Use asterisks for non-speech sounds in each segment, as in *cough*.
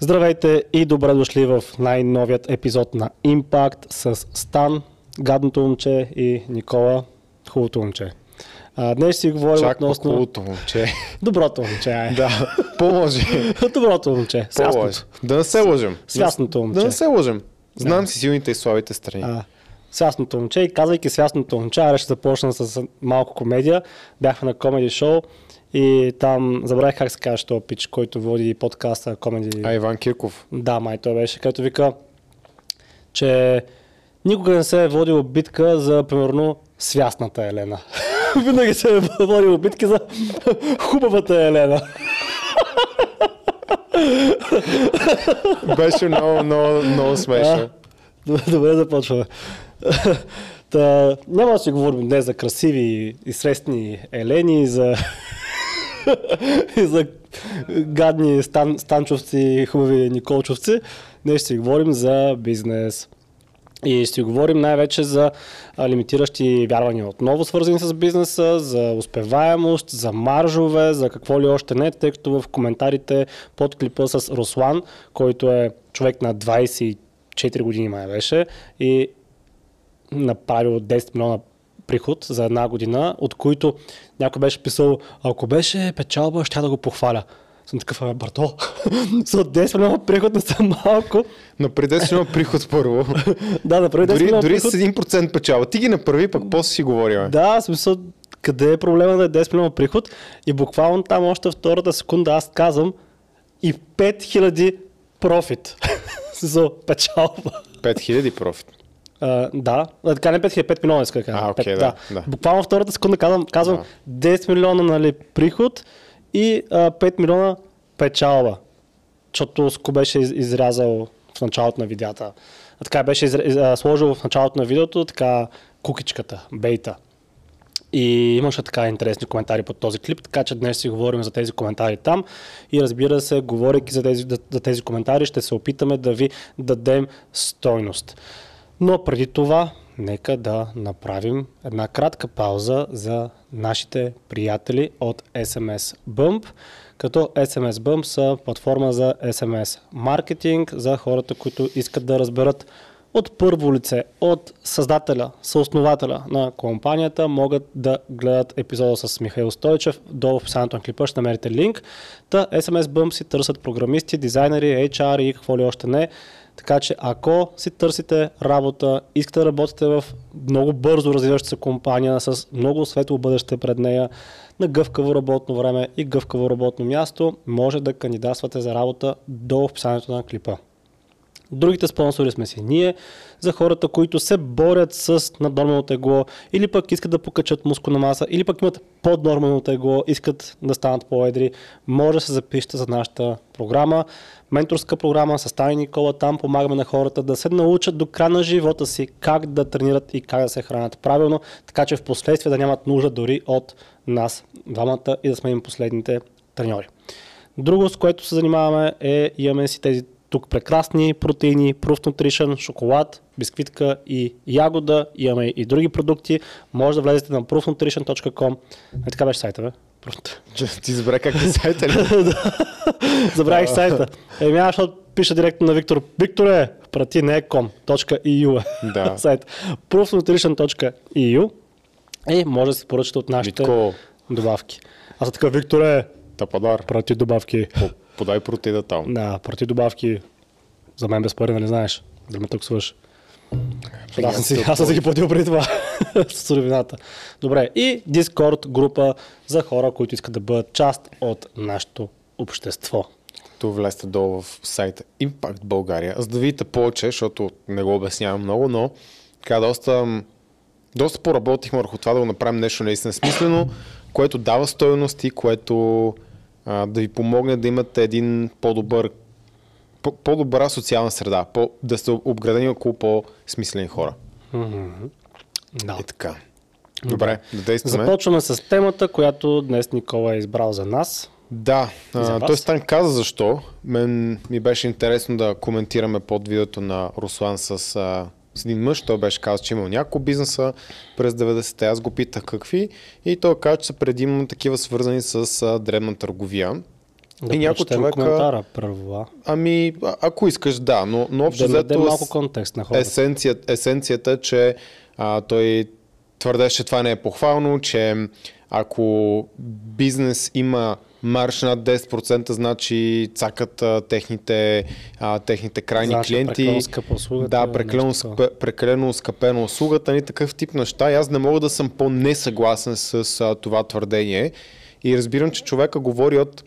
Здравейте и добре дошли в най-новият епизод на Impact с Стан, гадното момче и Никола, хубавото момче. А, днес си говорим Чак относно... хубавото момче. Доброто момче, ай. да, по-може. *laughs* Доброто момче, свясното. Да не се лъжем. Свясното момче. Да не се лъжем. Знам си силните и слабите страни. А, свясното момче и казвайки свясното момче, аре ще започна с малко комедия. Бяхме на комеди шоу и там забравих как се казва този пич, който води подкаста комеди. А Иван Кирков. Да, май той беше, като вика, че никога не се е водила битка за, примерно, свясната Елена. *laughs* Винаги се е водила битки за хубавата Елена. *laughs* Беше много, много, много смешно. Добре, *laughs* добре започваме. Та, няма да си говорим днес за красиви и срестни Елени, за, *laughs* и за гадни стан, станчовци и хубави николчовци. Днес ще си говорим за бизнес. И ще говорим най-вече за лимитиращи вярвания отново, свързани с бизнеса, за успеваемост, за маржове, за какво ли още не, тъй като в коментарите под клипа с Руслан, който е човек на 24 години май беше и направил 10 милиона приход за една година, от които някой беше писал, ако беше печалба, ще да го похваля. Съм такъв, «Абе, брато, *laughs* за 10 милиона приход не са малко. Направи 10 милиона приход първо. *laughs* Да, направи 10 дори милиона дори с 1% печала. Ти ги направи, пък после си говорим. Да, смисъл, къде е проблема да е 10 милиона приход? И буквално там още втората секунда аз казвам и 5000 профит. *laughs* Смисъл, печалба. 5000 профит. Да, така не 5000, 5 милиона иска да кажа. А, окей, Пет, да, да. Буквално втората секунда казвам, казвам 10 милиона нали, приход и а, 5 милиона печалба. Защото Ско беше из- изрязал в началото на видеята. А, така беше изр... сложил в началото на видеото така кукичката, бейта. И имаше така интересни коментари под този клип, така че днес си говорим за тези коментари там. И разбира се, говорейки за тези, за тези коментари, ще се опитаме да ви дадем стойност. Но преди това, нека да направим една кратка пауза за нашите приятели от SMS Bump. Като SMS Bump са платформа за SMS маркетинг за хората, които искат да разберат от първо лице, от създателя, съоснователя на компанията, могат да гледат епизода с Михаил Стойчев. Долу в описанието на клипа ще намерите линк. Та SMS Bump си търсят програмисти, дизайнери, HR и какво ли още не. Така че ако си търсите работа, искате да работите в много бързо развиваща се компания с много светло бъдеще пред нея, на гъвкаво работно време и гъвкаво работно място, може да кандидатствате за работа до описанието на клипа. Другите спонсори сме си ние, за хората, които се борят с наднормално тегло или пък искат да покачат мускулна маса, или пък имат поднормално тегло, искат да станат по-едри, може да се запишете за нашата програма. Менторска програма с Тани Никола, там помагаме на хората да се научат до края на живота си как да тренират и как да се хранят правилно, така че в последствие да нямат нужда дори от нас двамата и да сме им последните треньори. Друго, с което се занимаваме е, имаме си тези тук прекрасни протеини, Proof Nutrition, шоколад, бисквитка и ягода. Имаме и други продукти. Може да влезете на proofnutrition.com. Е, така беше сайта, бе? Ти забравя как е сайта ли? *laughs* Забравих сайта. Еми, аз защото пиша директно на Виктор. Викторе, прати не е com.eu е Да. *laughs* сайт. proofnutrition.eu и може да се поръчате от нашите Митко, добавки. Аз съм така, Викторе, тападар. прати добавки. Подай протеида там. Да, прати добавки. За мен без пари, нали знаеш? Да ме таксуваш. Да, аз съм си, аз съм си ги платил преди това *laughs* с суровината. Добре, и Discord група за хора, които искат да бъдат част от нашето общество. То влезте долу в сайта Impact България, за да видите повече, защото не го обяснявам много, но така доста, доста поработихме върху това да го направим нещо наистина смислено, което дава стоености, което а, да ви помогне да имате един по-добър по- по-добра социална среда, по- да сте обградени около по-смислени хора. Да. Е така. Добре, да действаме. Започваме с темата, която днес Никола е избрал за нас. Да, И за а, той Стан каза защо. Мен ми беше интересно да коментираме под видеото на Руслан с, а, с един мъж. Той беше казал, че имал няколко бизнеса през 90-те. Аз го питах какви и той каза, че са предимно такива свързани с а, дребна търговия. Да и някой човек. коментара първо? Ами, а- ако искаш, да, но, но общо Да взето малко контекст на хората. есенцията, есенцията че а, той твърдеше, че това не е похвално, че ако бизнес има марш над 10%, значи цакат а, техните, а, техните крайни Значи клиенти. прекалено скъпа услугата, Да, нещо прекалено, скъпе, прекалено скъпена услугата, ни такъв тип неща. И аз не мога да съм по-несъгласен с а, това твърдение. И разбирам, че човека говори от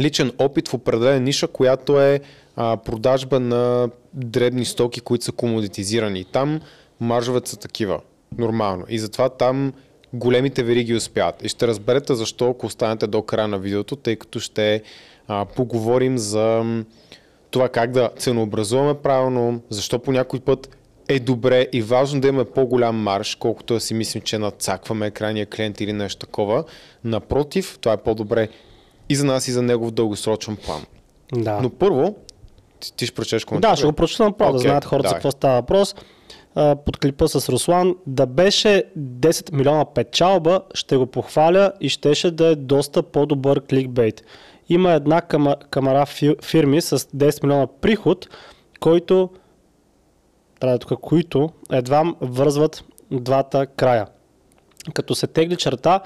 личен опит в определена ниша, която е а, продажба на дребни стоки, които са комодитизирани. Там маржовете са такива. Нормално. И затова там големите вериги успяват. И ще разберете защо, ако останете до края на видеото, тъй като ще а, поговорим за това как да ценообразуваме правилно, защо по някой път е добре и важно да имаме по-голям марш, колкото да си мислим, че надцакваме крайния клиент или нещо такова. Напротив, това е по-добре и за нас, и за него в дългосрочен план. Да. Но първо, ти, ти ще прочеш коментар. Да, ще го прочета направо, да Окей, знаят хората за какво става въпрос. Под клипа с Руслан, да беше 10 милиона печалба, ще го похваля и щеше да е доста по-добър кликбейт. Има една кама, камара фи- фирми с 10 милиона приход, който, трябва е тук, които едва вързват двата края. Като се тегли черта,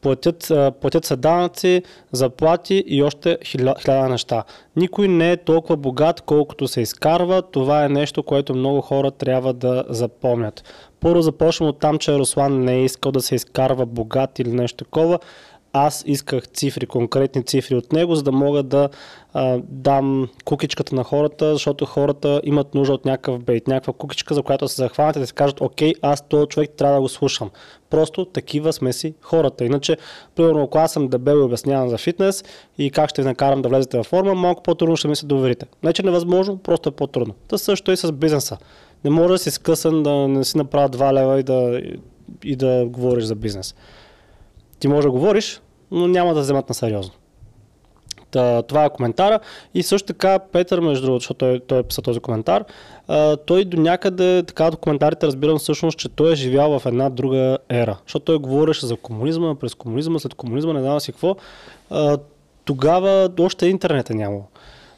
платят, платят се данъци, заплати и още хиля, хиляда неща. Никой не е толкова богат, колкото се изкарва. Това е нещо, което много хора трябва да запомнят. Първо започвам от там, че Руслан не е искал да се изкарва богат или нещо такова. Аз исках цифри, конкретни цифри от него, за да мога да а, дам кукичката на хората, защото хората имат нужда от някакъв бейт, някаква кукичка, за която се захванат и да си кажат, окей, аз този човек трябва да го слушам. Просто такива сме си хората. Иначе, примерно, ако аз съм дебел и обяснявам за фитнес и как ще ви накарам да влезете във форма, малко по-трудно ще ми се доверите. Не, че невъзможно, просто е по-трудно. Та също и с бизнеса. Не може да си скъсан да не си направя 2 лева и да, и да говориш за бизнес. Ти може да говориш, но няма да вземат на сериозно. Та, това е коментара. И също така Петър, между другото, защото той, той е писал този коментар, той до някъде, така от коментарите разбирам всъщност, че той е живял в една друга ера. Защото той говореше за комунизма, през комунизма, след комунизма, не знам си какво. А, тогава още интернет е нямало.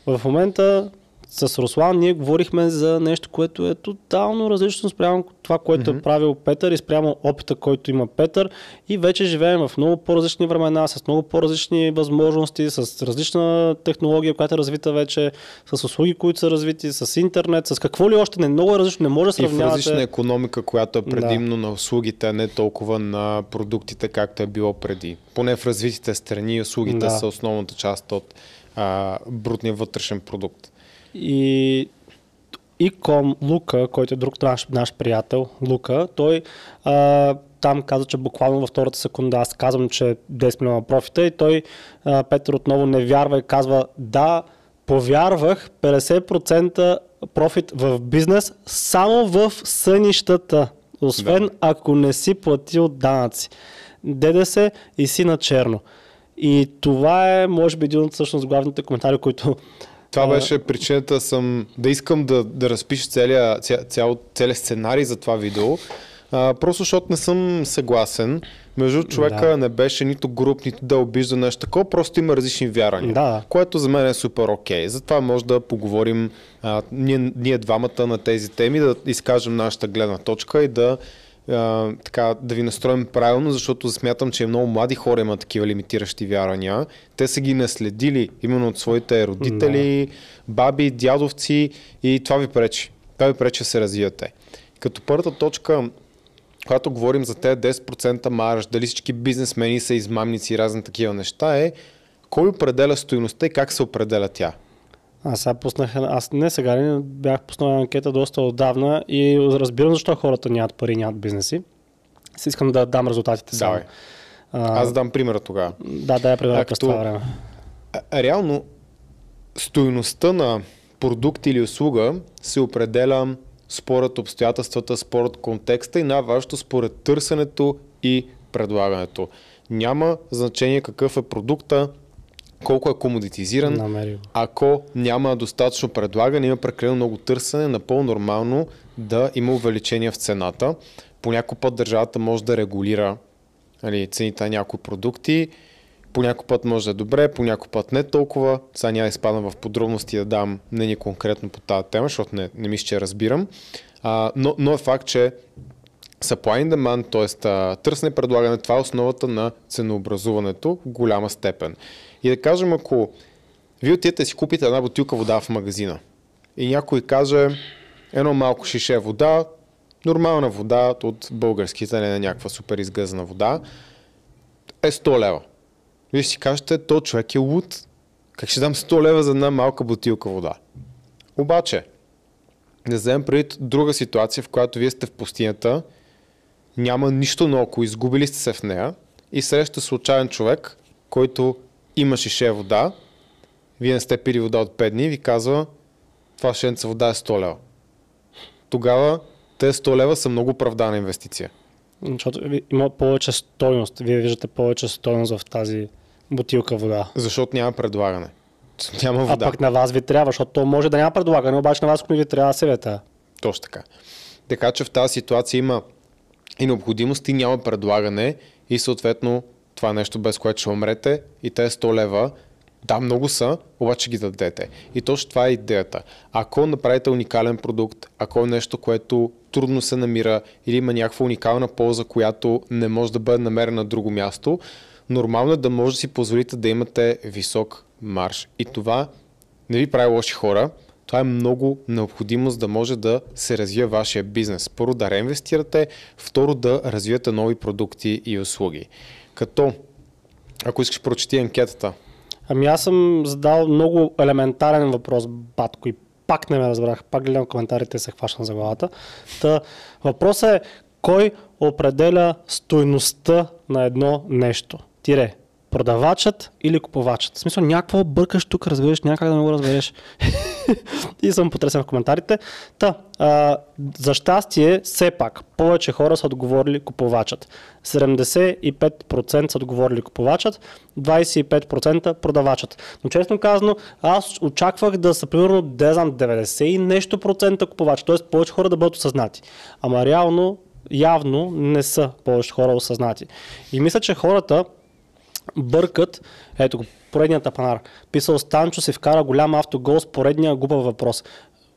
В момента с Руслан ние говорихме за нещо, което е тотално различно спрямо това, което mm-hmm. е правил Петър и спрямо опита, който има Петър. И вече живеем в много по-различни времена, с много по-различни възможности, с различна технология, която е развита вече, с услуги, които са развити, с интернет, с какво ли още не много е различно, не може да И в сравнявате. различна економика, която е предимно на услугите, а не толкова на продуктите, както е било преди. Поне в развитите страни услугите Да. са основната част от а, брутния вътрешен продукт. И Иком Лука, който е друг наш, наш приятел, Лука, той а, там каза, че буквално във втората секунда аз казвам, че 10 милиона профита и той, а, Петър отново не вярва и казва, да, повярвах 50% профит в бизнес само в сънищата, освен Да. ако не си платил данъци. ДДС и си на черно. И това е, може би, един от всъщност главните коментари, които Това беше причината съм да искам да, да разпиша целия, ця, цял, сценарий за това видео. А, просто защото не съм съгласен. Между човека Да. не беше нито груп, нито да обижда нещо такова, просто има различни вярвания. Да. Което за мен е супер окей. Затова може да поговорим а, ние, ние двамата на тези теми, да изкажем нашата гледна точка и да, а, така, да ви настроим правилно, защото смятам, че много млади хора имат такива лимитиращи вярвания. Те са ги наследили именно от своите родители, баби, дядовци и това ви пречи. Това ви пречи да се развивате. Като първата точка, когато говорим за тези 10% марж, дали всички бизнесмени са измамници и разни такива неща, е кой определя стоеността и как се определя тя? Аз сега пуснах, аз не сега, ли, бях пуснал анкета доста отдавна и разбирам защо хората нямат пари, нямат бизнеси. Си искам да дам резултатите само. Давай. А, Аз дам примера тогава. да, да, я пример А, през това време. Реално, стоеността на продукт или услуга се определя според обстоятелствата, според контекста и най-важното според търсенето и предлагането. Няма значение какъв е продукта, колко е комодитизиран, Намерил. ако няма достатъчно предлагане, има прекалено много търсене, напълно нормално да има увеличение в цената. По някой път държавата може да регулира нали, цените на някои продукти, По някой път може да е добре, по някой път не толкова. Сега няма да изпадам в подробности да дам мнение конкретно по тази тема, защото не, не мисля, че разбирам. А, но, но е факт, че supply and demand, т.е. търсене и предлагане, това е основата на ценообразуването в голяма степен. И да кажем, ако вие отидете си купите една бутилка вода в магазина и някой каже едно малко шише вода, нормална вода от българските, не на някаква супер изгъзна вода, е 100 лева. Вие си кажете, то човек е луд. Как ще дам 100 лева за една малка бутилка вода? Обаче, да вземем преди друга ситуация, в която вие сте в пустинята, няма нищо наоколо, изгубили сте се в нея и среща случайен човек, който има шише вода, вие не сте пили вода от 5 дни ви казва, това шенца вода е 100 лева. Тогава те 100 лева са много оправдана инвестиция. Защото има повече стойност. Вие виждате повече стойност в тази бутилка вода. Защото няма предлагане. Няма вода. А пък на вас ви трябва, защото то може да няма предлагане, обаче на вас не ви трябва съвета. Точно така. Така че в тази ситуация има и необходимост и няма предлагане и съответно това нещо без което ще умрете и те 100 лева да, много са, обаче ги дадете. И точно това е идеята. Ако направите уникален продукт, ако е нещо, което трудно се намира или има някаква уникална полза, която не може да бъде намерена на друго място, нормално е да може да си позволите да имате висок марш. И това не ви прави лоши хора, това е много необходимо, за да може да се развие вашия бизнес. Първо да реинвестирате, второ да развиете нови продукти и услуги. Като, ако искаш прочети анкетата, Ами аз съм задал много елементарен въпрос, батко, и пак не ме разбрах. Пак гледам коментарите и се хващам за главата. Та, въпросът е, кой определя стойността на едно нещо? Тире, продавачът или купувачът. В смисъл, някакво бъркаш тук, разбираш, някак да не го разбереш. *laughs* и съм потресен в коментарите. Та, а, за щастие, все пак, повече хора са отговорили купувачът. 75% са отговорили купувачът, 25% продавачът. Но честно казано, аз очаквах да са примерно, да знам, 90 и нещо процента купувачи, т.е. повече хора да бъдат осъзнати. Ама реално, явно не са повече хора осъзнати. И мисля, че хората бъркат, ето го, поредният тапанар. Писал Станчо си вкара голям автогол с поредния глупав въпрос.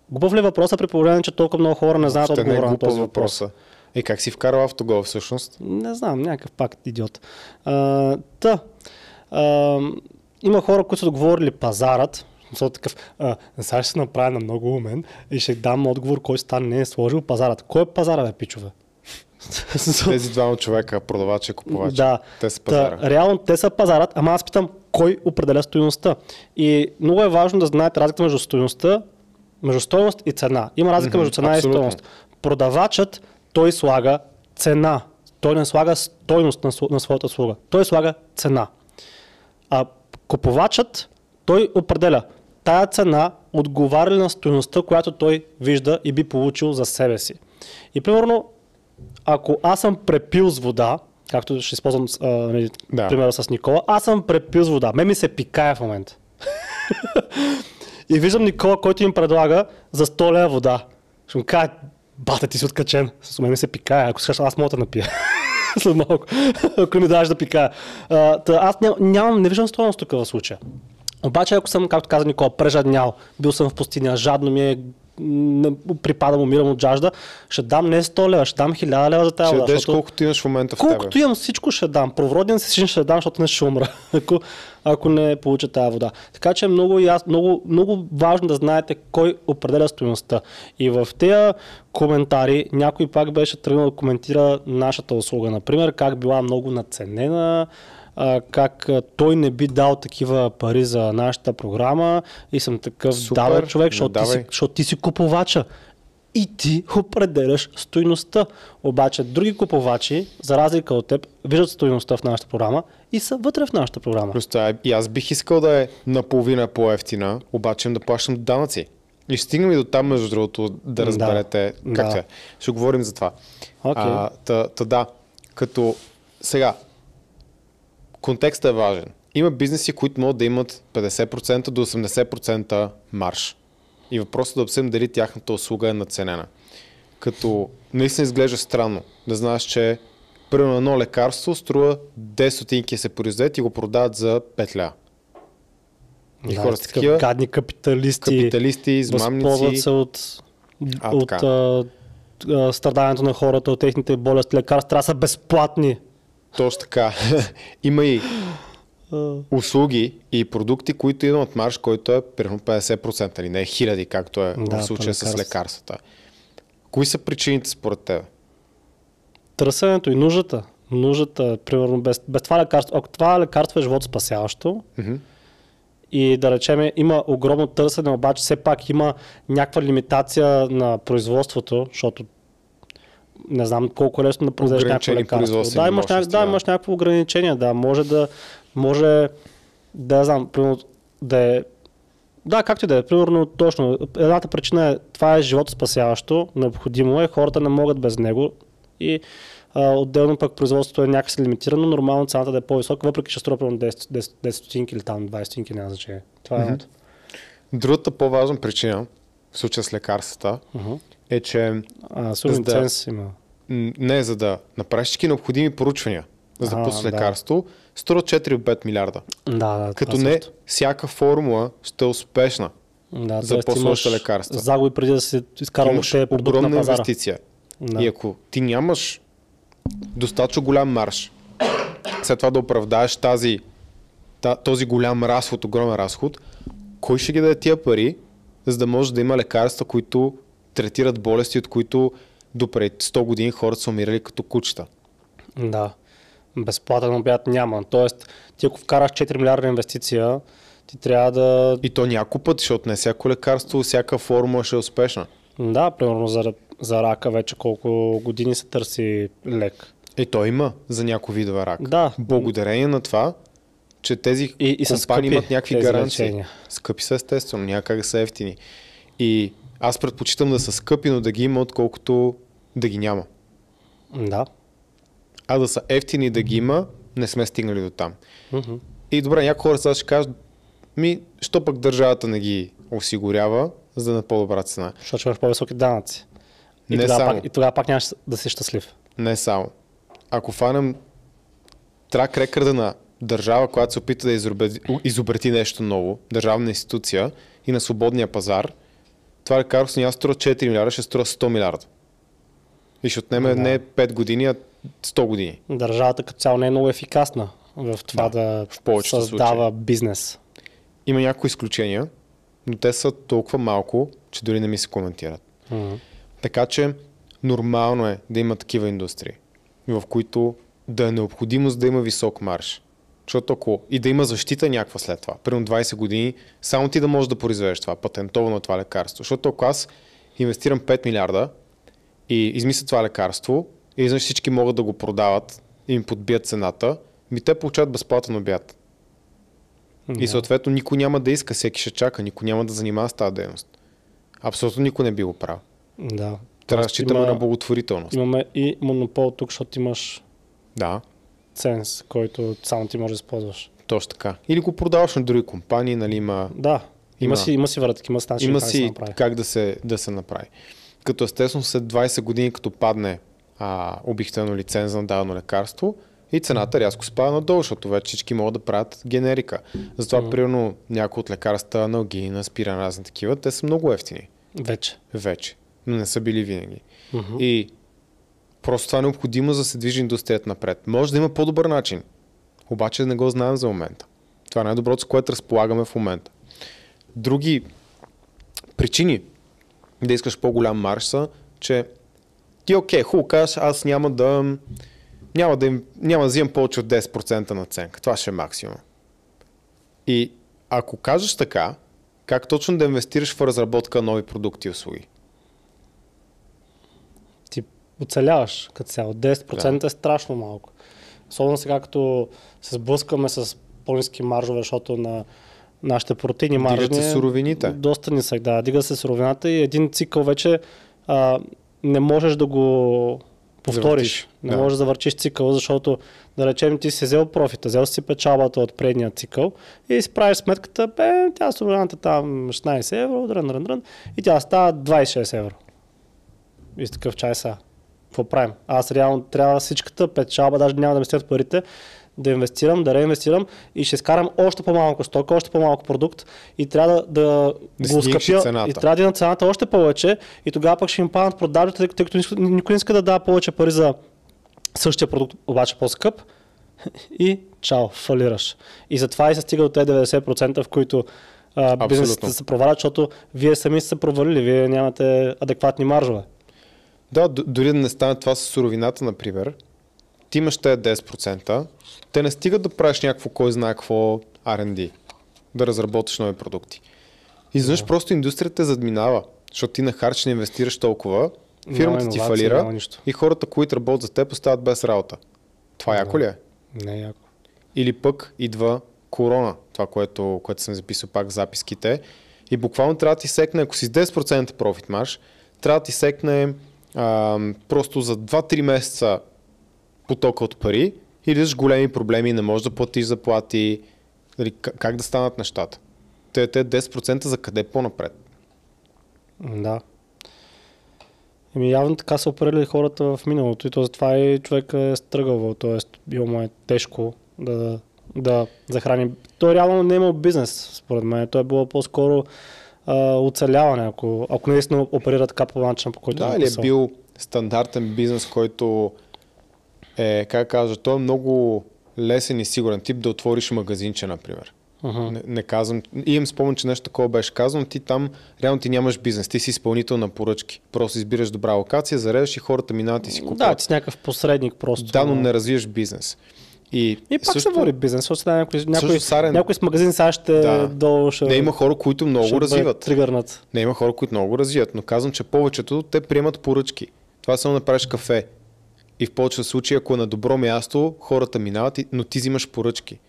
Глупав ли въпроса при положение, че толкова много хора не знаят отговора е на този въпрос? въпроса. И как си вкарал автогол всъщност? Не знам, някакъв пак идиот. А, та, а, има хора, които са отговорили пазарът, смисъл такъв, а, сега ще се направя на много умен и ще дам отговор, кой стан не е сложил пазарът. Кой е пазара, бе, пичове? Тези двама човека, продавача и купувача. Да. Те са пазара. Та, реално те са пазарът, ама аз питам кой определя стоеността. И много е важно да знаете разликата между стоеността, между стоеност и цена. Има разлика между цена абсолютно. и стоеност. Продавачът, той слага цена. Той не слага стойност на, на своята услуга. Той слага цена. А купувачът, той определя тая цена отговаря ли на стоеността, която той вижда и би получил за себе си. И примерно, ако аз съм препил с вода, както ще използвам а, нали, Да. примера с Никола, аз съм препил с вода. Ме ми се пикае в момента. *laughs* и виждам Никола, който им предлага за 100 лева вода. Ще му кажа, бата ти си откачен. С мен ми се пикае, ако искаш, аз мога да напия. *laughs* След малко, ако ми даваш да пикая. А, та, аз ням, нямам, не виждам стоеност тук в случая. Обаче, ако съм, както каза Никола, прежаднял, бил съм в пустиня, жадно ми е, не, припадам, умирам от жажда, ще дам не 100 лева, ще дам 1000 лева за тази Ще вода. дадеш защото- колкото имаш в момента в тебе. Колкото имам, всичко ще дам. Провроден си ще дам, защото не ще умра, *laughs* ако, ако не получа тази вода. Така че е много, яс, много, много важно да знаете кой определя стоеността. И в тези коментари някой пак беше тръгнал да коментира нашата услуга. Например, как била много наценена, а, как а, той не би дал такива пари за нашата програма и съм такъв Супер, давай човек, защото ти, си, защото ти си купувача. И ти определяш стойността. Обаче други купувачи, за разлика от теб, виждат стойността в нашата програма и са вътре в нашата програма. Просто а, и аз бих искал да е наполовина по-ефтина, обаче да плащам данъци. И ще стигнем и до там, между другото, да Да, разберете как да. е. Ще говорим за това. Окей. А, та, та да, като сега, контекстът е важен. Има бизнеси, които могат да имат 50% до 80% марш. И въпросът е да обсъдим дали тяхната услуга е наценена. Като наистина изглежда странно да знаеш, че Примерно едно лекарство струва 10 стотинки се произведат и го продават за 5 ля. И да, хората са такива гадни капиталисти. капиталисти, измамници. се от, А, от така. а, страданието на хората, от техните болести. Лекарства трябва да са безплатни. Точно така. *laughs* Има и услуги и продукти, които идват от марш, който е примерно 50% или не е хиляди, както е Да, в случая с лекарства. лекарствата. Кои са причините според теб? Търсенето и нуждата. Нуждата, примерно, без, без това лекарство. Ако това лекарство е живот спасяващо, и да речем има огромно търсене, обаче все пак има някаква лимитация на производството, защото не знам колко е лесно да произведеш някакво лекарство. Да, имаш, мощности, да, имаш някакво ограничение, да, може да, може да знам, примерно, да е да, както и да е. Примерно, точно. Едната причина е, това е живото спасяващо, необходимо е, хората не могат без него и а, отделно пък производството е някакси лимитирано, нормално цената да е по-висока, въпреки че струва примерно 10, 10, 10 стотинки или там 20 стотинки, няма значение. Това е едното. Другата по-важна причина, в случая с лекарствата, Мгм. Е, че А, За да- ценз има. не за да направиш всички необходими поручвания, за да пуснеш лекарство, струва 4 от 5 милиарда. Да, да. Като това не също. всяка формула ще е успешна. да, за по-сложните лекарства. Загуби преди да въобще продукт на огромна пазара. инвестиция. Да. И ако ти нямаш достатъчно голям марш, след това да оправдаеш тази, та- този голям разход, огромен разход, кой ще ги даде тия пари, за да може да има лекарства, които третират болести, от които допред 100 години хората са умирали като кучета. Да. Безплатен обяд няма. Тоест, ти ако вкараш 4 милиарда инвестиция, ти трябва да... И то няколко пъти, защото не всяко лекарство, всяка формула ще е успешна. Да, примерно за, за рака вече колко години се търси лек. И то има за някои видове рак. Да. Благодарение на това, че тези И- и компании скъпи имат някакви гаранции. лечения. Скъпи са естествено, няма как да са ефтини. И аз предпочитам да са скъпи, но да ги има, отколкото да ги няма. Да. А да са ефтини да ги има, не сме стигнали до там. Мгм. И добре, някои хора сега ще кажат, ми, що пък държавата не ги осигурява, за да на по-добра цена. Защото ще имаш по-високи данъци. И, Не тогава само. пак, и тогава пак нямаш да си щастлив. Не само. Ако фанем трак рекърда на държава, която се опита да изобрети нещо ново, държавна институция и на свободния пазар, това лекарство няма струва 4 милиарда, ще струва 100 милиарда. И ще отнеме Да. не 5 години, а 100 години. Държавата като цяло не е много ефикасна в това Да, да, в създава бизнес. Има някои изключения, но те са толкова малко, че дори не ми се коментират. Мгм. Така че нормално е да има такива индустрии, в които да е необходимост да има висок марш. Защото ако и да има защита някаква след това, примерно 20 години, само ти да можеш да произведеш това, патентовано това лекарство. Защото ако аз инвестирам 5 милиарда и измисля това лекарство, и изведнъж всички могат да го продават и им подбият цената, ми те получават безплатен обяд. И Да. съответно никой няма да иска, всеки ще чака, никой няма да занимава с тази дейност. Абсолютно никой не би го правил. Да. Трябва да разчитаме на благотворителност. Имаме и монопол тук, защото имаш Да, ценз, който само ти можеш да използваш. точно така. Или го продаваш на други компании, нали има, Да, има, Има. си, има си вратки, има си начин има как да се си направи. как да се, да се направи. Като естествено след 20 години, като падне а, обикновено лиценза на дадено лекарство, и цената рязко спада надолу, защото вече всички могат да правят генерика. Затова, Мгм. примерно, някои от лекарства, аналгин, спиран, разни такива, те са много ефтини Вече. вече, но не са били винаги. Мгм. И просто това е необходимо за да се движи индустрията напред. Може да има по-добър начин, обаче не го знаем за момента. Това е най-доброто, с което разполагаме в момента. Други причини да искаш по-голям марш са, че ти окей, хубаво кажеш, аз няма да няма да, им, няма да взимам повече от 10% наценка. Това ще е максимум. И ако кажеш така, как точно да инвестираш в разработка на нови продукти и услуги? Оцеляваш като цяло. 10% е страшно малко. Особено сега, като се сблъскаме с по-низки маржове, защото на нашите протеини Дигат маржни... се суровините. Доста нисък, да. Дига се суровината и един цикъл вече а, не можеш да го повториш. Завъртиш, Не да. можеш да върчиш цикъл, защото да речем ти си взел профита, взел си печалбата от предния цикъл и си правиш сметката, бе, тя суровината там 16 евро, дрън, дрън, дрън, и тя става 26 евро. И с такъв чай са. Какво правим? Аз реално трябва всичката печалба, даже няма да ми стоят парите, да инвестирам, да реинвестирам и ще изкарам още по-малко стока, още по-малко продукт и трябва да, да, Да го скъпя и трябва да на цената още повече и тогава пък ще им паднат продажите, тъй, като никой- никой не иска да дава повече пари за същия продукт, обаче по-скъп *laughs* и чао, фалираш. И затова и се стига до тези 90%, в които а, бизнесите се провалят, защото вие сами сте се провалили, вие нямате адекватни маржове. Да, дори да не стане това с суровината, например, ти имаш тези 10%, те не стигат да правиш някакво кой знае какво R&D, да разработиш нови продукти. Изведнъж просто индустрията задминава, защото ти на харч не инвестираш толкова, фирмата ти фалира и хората, които работят за теб, остават без работа. Това яко ли е? Не, яко. Или пък идва корона, това, което, което съм записал пак в записките. И буквално трябва да ти секне, ако си с 10% профит марш, трябва да ти секне а, просто за 2-3 месеца потока от пари или имаш големи проблеми, не можеш да платиш заплати. Дали, как да станат нещата? Те, те 10% за къде по-напред? Да. Еми явно така са оперирали хората в миналото и то затова и човек е стръгал, т.е. било му е тежко да, да захрани. Той реално не е имал бизнес, според мен. Той е било по-скоро а, оцеляване, ако, ако наистина оперира така по начин, по който Да, е или е бил стандартен бизнес, който е, как кажа, той е много лесен и сигурен тип да отвориш магазинче, например. Мгм. Не, не казвам. И имам спомен, че нещо такова беше казано. Ти там реално ти нямаш бизнес. Ти си изпълнител на поръчки. Просто избираш добра локация, зареждаш и хората минават и си купуват. Да, ти си някакъв посредник просто. да, но не развиваш бизнес. И, И пак се води бизнес, защото сега някой, някой, Сарен- някой с магазин сега ще Да. долу ще, не има хора, които много развиват. Тригърнат. Не има хора, които много го развиват, но казвам, че повечето те приемат поръчки. Това е само направиш кафе. И в повечето случаи, ако е на добро място, хората минават, но ти взимаш поръчки.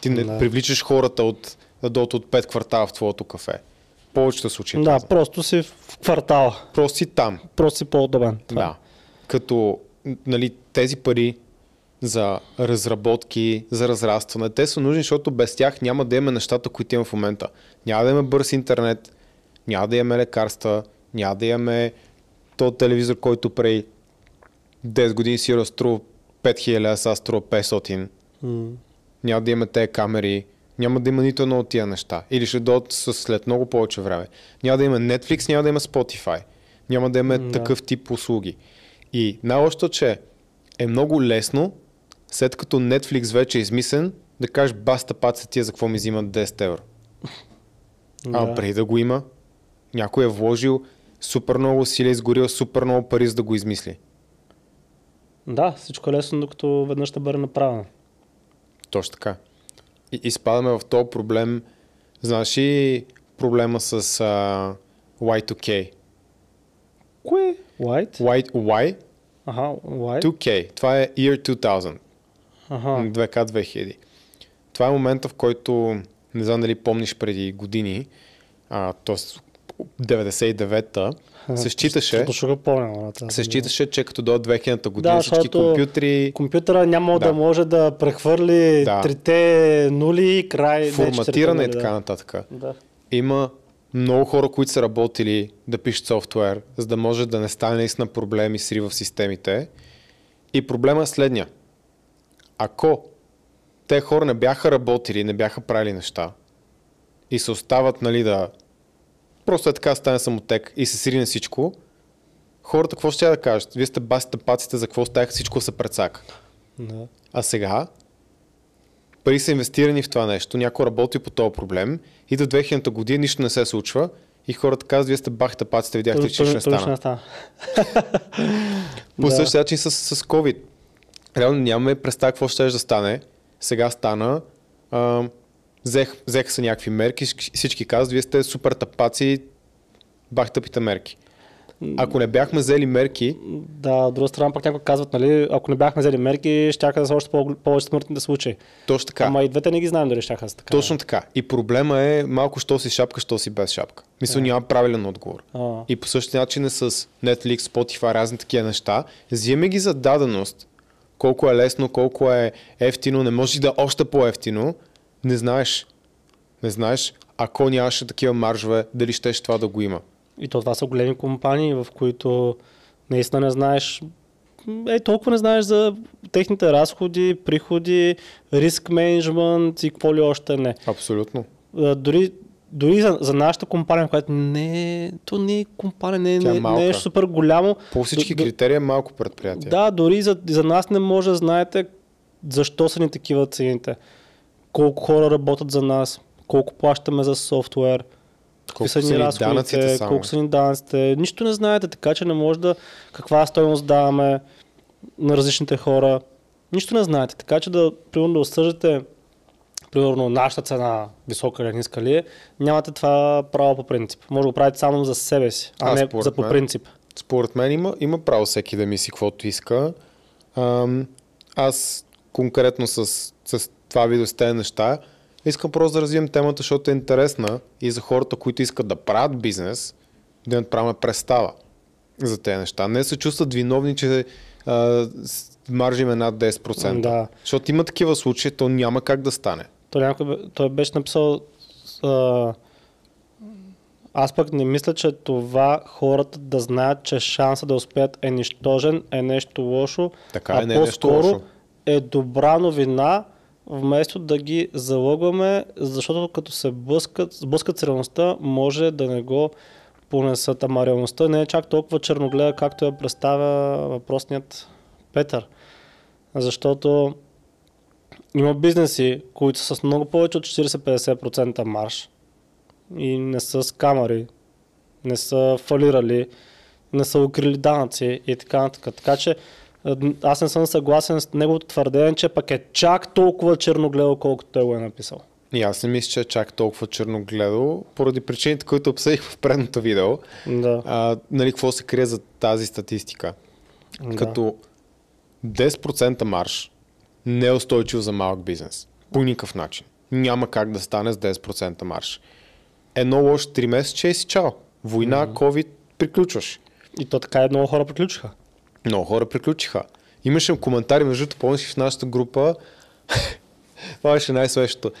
Ти не Да. привличаш хората от, да дойдат от 5 квартала в твоето кафе. Повечето случаи. е Да, това. просто си в квартала. Просто си там. Просто си по-удобен. Това. Да. Като нали, тези пари за разработки, за разрастване, те са нужни, защото без тях няма да имаме нещата, които имаме в момента. Няма да имаме бърз интернет, няма да имаме лекарства, няма да имаме то телевизор, който преди 10 години си струва 5000, а сега струва 500. М. Няма да имаме тези камери, няма да има нито едно от тия неща. Или ще дойдат след много повече време. Няма да има Netflix, няма да има Spotify. Няма да има Да. такъв тип услуги. И най-лошото, че е много лесно, след като Netflix вече е измислен, да кажеш баста паца тия за какво ми взимат 10 евро. А Да. преди да го има, някой е вложил супер много сили, изгорил супер много пари, за да го измисли. Да, всичко е лесно, докато веднъж ще бъде направено. Точно така. И, и спадаме в този проблем. Знаеш ли проблема с а, Y2K? Кое? White? Y, Y, Аха, white. 2K. Това е Year 2000. Аха. 2K 2000. Това е момента, в който, не знам дали помниш преди години, а, т.е. 99-та, се считаше, го помня. се считаше, че като до 2000-та година Да, всички компютри Компютъра няма да. Да. може да прехвърли Да. трите нули край. форматиране и така да. нататък. Да. има много хора, които са работили да пишат софтуер, за да може да не стане наистина проблем и срив в системите. И проблема е следния. Ако те хора не бяха работили, не бяха правили неща и се остават, нали, да просто е така стане самотек и се срине всичко, хората какво ще да кажат? Вие сте басите паците, за какво ставаха всичко се прецака. Да. А сега пари са инвестирани в това нещо, някой работи по този проблем и до 2000 година нищо не се случва и хората казват, вие сте бахте паците, видяхте, че ще не стана. По същия начин с, с COVID. Реално нямаме представа какво ще да стане. Сега стана. А, взех, взеха се някакви мерки. всички- казват, вие сте супер тапаци, бах тъпите мерки. Ако не бяхме взели мерки, Да, от друга страна пък някои казват, нали, ако не бяхме взели мерки, ще да са още по- повече смъртните случаи. точно така. Ама и двете не ги знаем дали ще са така. Точно така. И проблема е малко, що си шапка, що си без шапка. Мисля, няма правилен отговор. А. И по същия начин е с Netflix, Spotify, разни такива неща. Взимаме ги за даденост. Колко е лесно, колко е ефтино, не може да е още по-ефтино. Не знаеш. Не знаеш, ако нямаше такива маржове, дали щеше това да го има. И то това са големи компании, в които наистина не знаеш е, толкова не знаеш за техните разходи, приходи, риск менеджмент и какво ли още не. Абсолютно. Дори дори за, за нашата компания, която не е, то не е компания, не, е- Тя е не, малка. не е супер голямо. По всички Д- д- критерии е малко предприятие. Да, дори за, за нас не може да знаете защо са ни такива цените. Колко хора работят за нас, колко плащаме за софтуер, Колко са ни разходите, само. колко са ни данъците. Нищо не знаете, така че не може да каква стоеност даваме на различните хора. Нищо не знаете, така че да, примерно, да осъждате примерно нашата цена висока или ниска ли е, нямате това право по принцип. Може да го правите само за себе си, а, А, не за по мен- принцип. Според мен има, има право всеки да мисли каквото иска. Ам, аз конкретно с, с това видео с тези неща искам просто да развием темата, защото е интересна и за хората, които искат да правят бизнес, да имат правилна представа за тези неща. Не се чувстват виновни, че а, маржим е над 10%. Да. Защото има такива случаи, то няма как да стане. Той, някой, той беше написал а, аз пък не мисля, че това хората да знаят, че шанса да успеят е нищожен, е нещо лошо, Така а е, не е по-скоро е добра новина, вместо да ги залъгваме, защото като се блъскат, сблъскат с реалността, може да не го понесат. Ама реалността не е чак толкова черногледа, както я представя въпросният Петър. Защото има бизнеси, които са с много повече от 40-50% марш и не са с камери, не са фалирали, не са укрили данъци и така нататък. Така че аз не съм съгласен с неговото твърдение, че пък е чак толкова черногледо, колкото той го е написал. И аз не мисля, че е чак толкова черногледо, поради причините, които обсъдих в предното видео. Да. А, нали, какво се крие за тази статистика? да. Като 10% марш не е устойчив за малък бизнес. По никакъв начин. Няма как да стане с 10% марш. Едно лошо 3 месеца и си чао. Война, COVID, приключваш. И то така и много хора приключиха. Много хора приключиха. Имаше коментари, между другото, помниш в нашата група, *laughs* това беше най-свещото.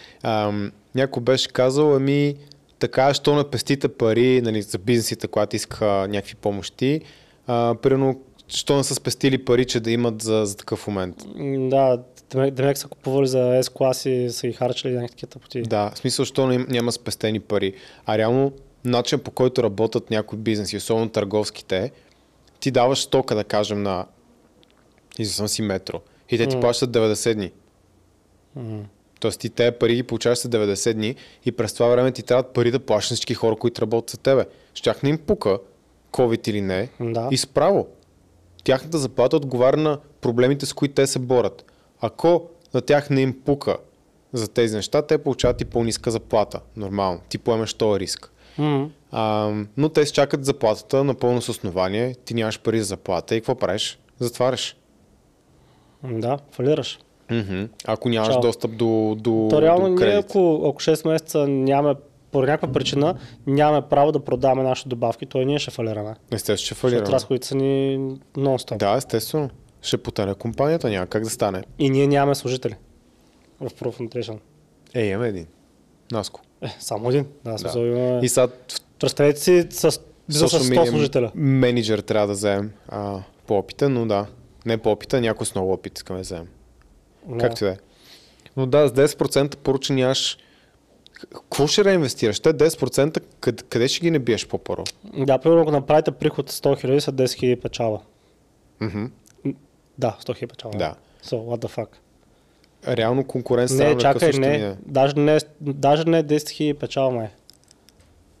Някой беше казал, ами така, що не пестите пари нали, за бизнесите, когато искаха някакви помощи, а, примерно, що не са спестили пари, че да имат за, за такъв момент. Да, Демек, са купували за S-класи, са ги харчили някакви такива тъпоти. Да, в смисъл, що няма спестени пари. А реално, начин по който работят някои бизнеси, особено търговските, ти даваш стока, да кажем, на изясвам си метро. И те ти М. плащат 90 дни. М. Тоест ти тези пари ги получаваш след 90 дни и през това време ти трябват пари да плащаш всички хора, които работят за тебе. Щях не им пука, COVID или не, Да. и справо. Тяхната заплата отговаря на проблемите, с които те се борят. Ако на тях не им пука за тези неща, те получават и по-ниска заплата. Нормално. Ти поемаш този риск. М. А, но те чакат заплатата напълно с основание. Ти нямаш пари за заплата и какво правиш? Затваряш. Да, фалираш. Мгм. Ако нямаш Чао. достъп до, до, То реално до ние, ако, ако 6 месеца нямаме, по някаква причина, нямаме право да продаваме нашите добавки, то и ние ще фалираме. Естествено, ще Защото фалираме. разходите са ни нон-стоп. Да, естествено. Ще потъне компанията, няма как да стане. И ние нямаме служители в Proof Nutrition. Е, имаме един. Наско. Е, само един. Да, смисъл имаме... И сега Представете си с, бизнес с 100 служителя. менеджер трябва да вземем а, по опита, но да. Не по опита, някой с много опит искаме да вземем. Да. Както и да е. Но да, с 10% поръча нямаш... Какво ще реинвестираш? Те 10% къде, къде ще ги не биеш по-първо? Да, примерно ако направите приход 100 000 са 10 000 печала. Мгм. Да, 100 000 печала. Да. So, what the fuck? Реално конкуренция Не, чакай, не, даже не, даже не 10 000 печала, май.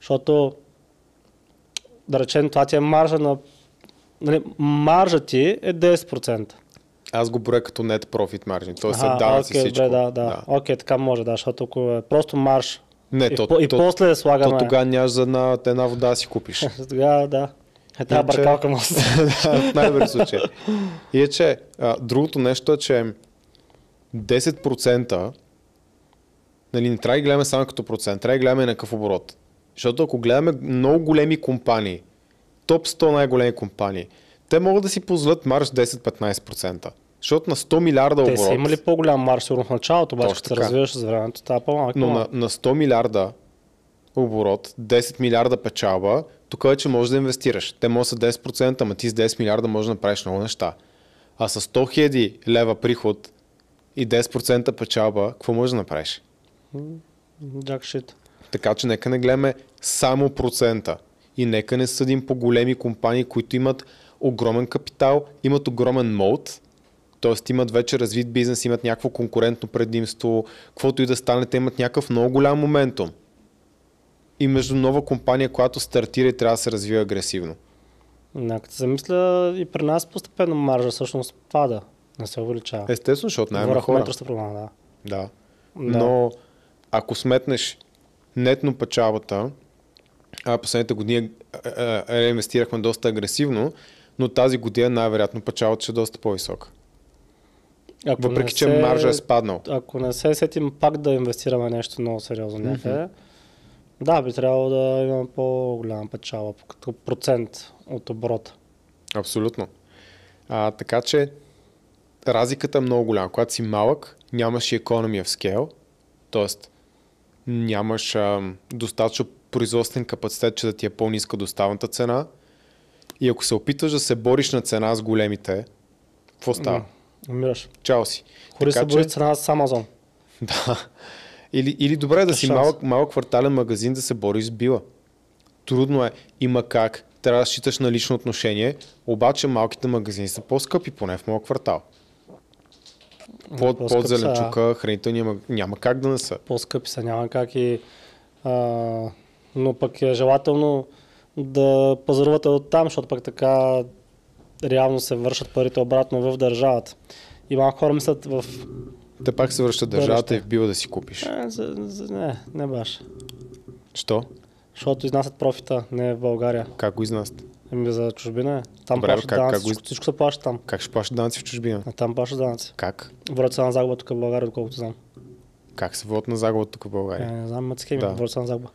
Защото, да речем, това ти е маржа на... Нали, маржа ти е 10%. Аз го броя като net profit margin. Тоест Аха, е данъци окей, всичко. добре, да, да. Окей, така може, да, защото ако е просто марш Не, и, то, по, и то, после слагаме... то тогава нямаш за една, една вода да си купиш. *laughs* Тогава, да. Е, тази бъркалка може *laughs* да в най-добри случай. И е, че а, другото нещо е, че 10% нали, не трябва да гледаме само като процент, трябва да гледаме на какъв оборот. Защото ако гледаме много големи компании, топ 100 най-големи компании, те могат да си позволят марш 10-15%. Защото на 100 милиарда Те оборот, са имали по-голям марш сигурно в началото, обаче като се развиваш с времето, става по-малък. но на, на 100 милиарда оборот, 10 милиарда печалба, тук вече можеш да инвестираш. Те могат да са 10%, ама ти с 10 милиарда можеш да направиш много неща. А с 100 000 лева приход и 10% печалба, какво можеш да направиш? Jack shit. Така че нека не гледаме само процента и нека не съдим по големи компании, които имат огромен капитал, имат огромен мод, т.е. имат вече развит бизнес, имат някакво конкурентно предимство, каквото и да стане, те имат някакъв много голям моментум. И между нова компания, която стартира и трябва да се развива агресивно. Да, като замисля и при нас постепенно маржа всъщност пада, не се увеличава. Естествено, защото най Говоря в хора. програма, да. Да. Да. Но ако сметнеш нетно печалбата, а последните години реинвестирахме доста агресивно, но тази година най-вероятно печалбата ще е доста по-висока. Ако Въпреки, не че се- маржа е спаднал. Ако не се сетим пак да инвестираме нещо много сериозно някъде, да, би трябвало да имаме по-голяма печала като процент от оборота. Абсолютно. А, така че разликата е много голяма. Когато си малък, нямаш и economy of scale, т.е. нямаш а, достатъчно производствен капацитет, че да ти е по-ниска доставната цена. И ако се опитваш да се бориш на цена с големите, какво става? Умираш. Чао си. Хори се Така бори че- цена с Амазон. *laughs* Да. Или, или добре да си Шанс. малък, малък квартален магазин да се бориш с била. Трудно е, има как, трябва да считаш на лично отношение, обаче малките магазини са по-скъпи, поне в моят квартал. Под, под зеленчука, хранителния маг... няма как да не са. По-скъпи са, няма как и... А, но пък е желателно да пазарувате от там, защото пък така реално се вършат парите обратно в държавата. И малко хора мислят в... Те пак се връщат държавата и била да си купиш. Е, за, за, не, не баш. Що? Защото изнасят профита, не в България. Как го изнасят? Еми за чужбина е. Там Добре, плащат как- данъци, как го всичко, всичко се плаща там. Как ще плащат данъци в чужбина? А там плащат данъци. Как? Водят се на загуба тук в България, доколкото знам. Как се водят на загуба тук в Е, България? не знам, имат схеми, Да. водят се на загуба.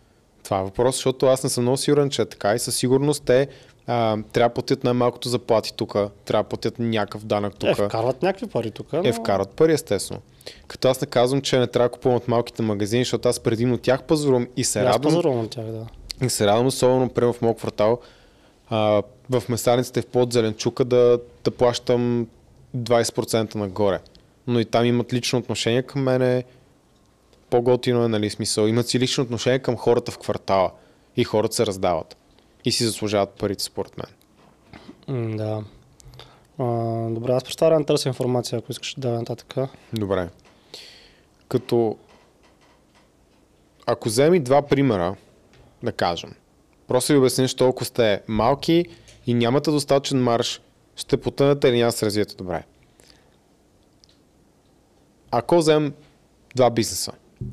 Това е въпрос, защото аз не съм много сигурен, че е така и със сигурност те а, трябва да платят най-малкото заплати тук, трябва да платят някакъв данък тук. Е, вкарват някакви пари тук. Е, вкарат пари, естествено. Като аз не казвам, че не трябва да купувам от малките магазини, защото аз предимно тях пазарувам и се Аз радвам. пазарувам тях, да. И се радвам, особено примерно в моят квартал, а, в месарниците в под Зеленчука да, да плащам 20% нагоре. Но и там имат лично отношение към мене. По-готино е, нали, смисъл. Имат си лично отношение към хората в квартала. И хората се раздават. И си заслужават парите, според мен. М, да. А, добре, аз представя да търся информация, ако искаш да нататък. Добре. Като ако вземи два примера, да кажем, просто ви обясня, че толкова сте малки и нямате достатъчен марш, ще потънете или няма се развиете добре. Ако вземем два бизнеса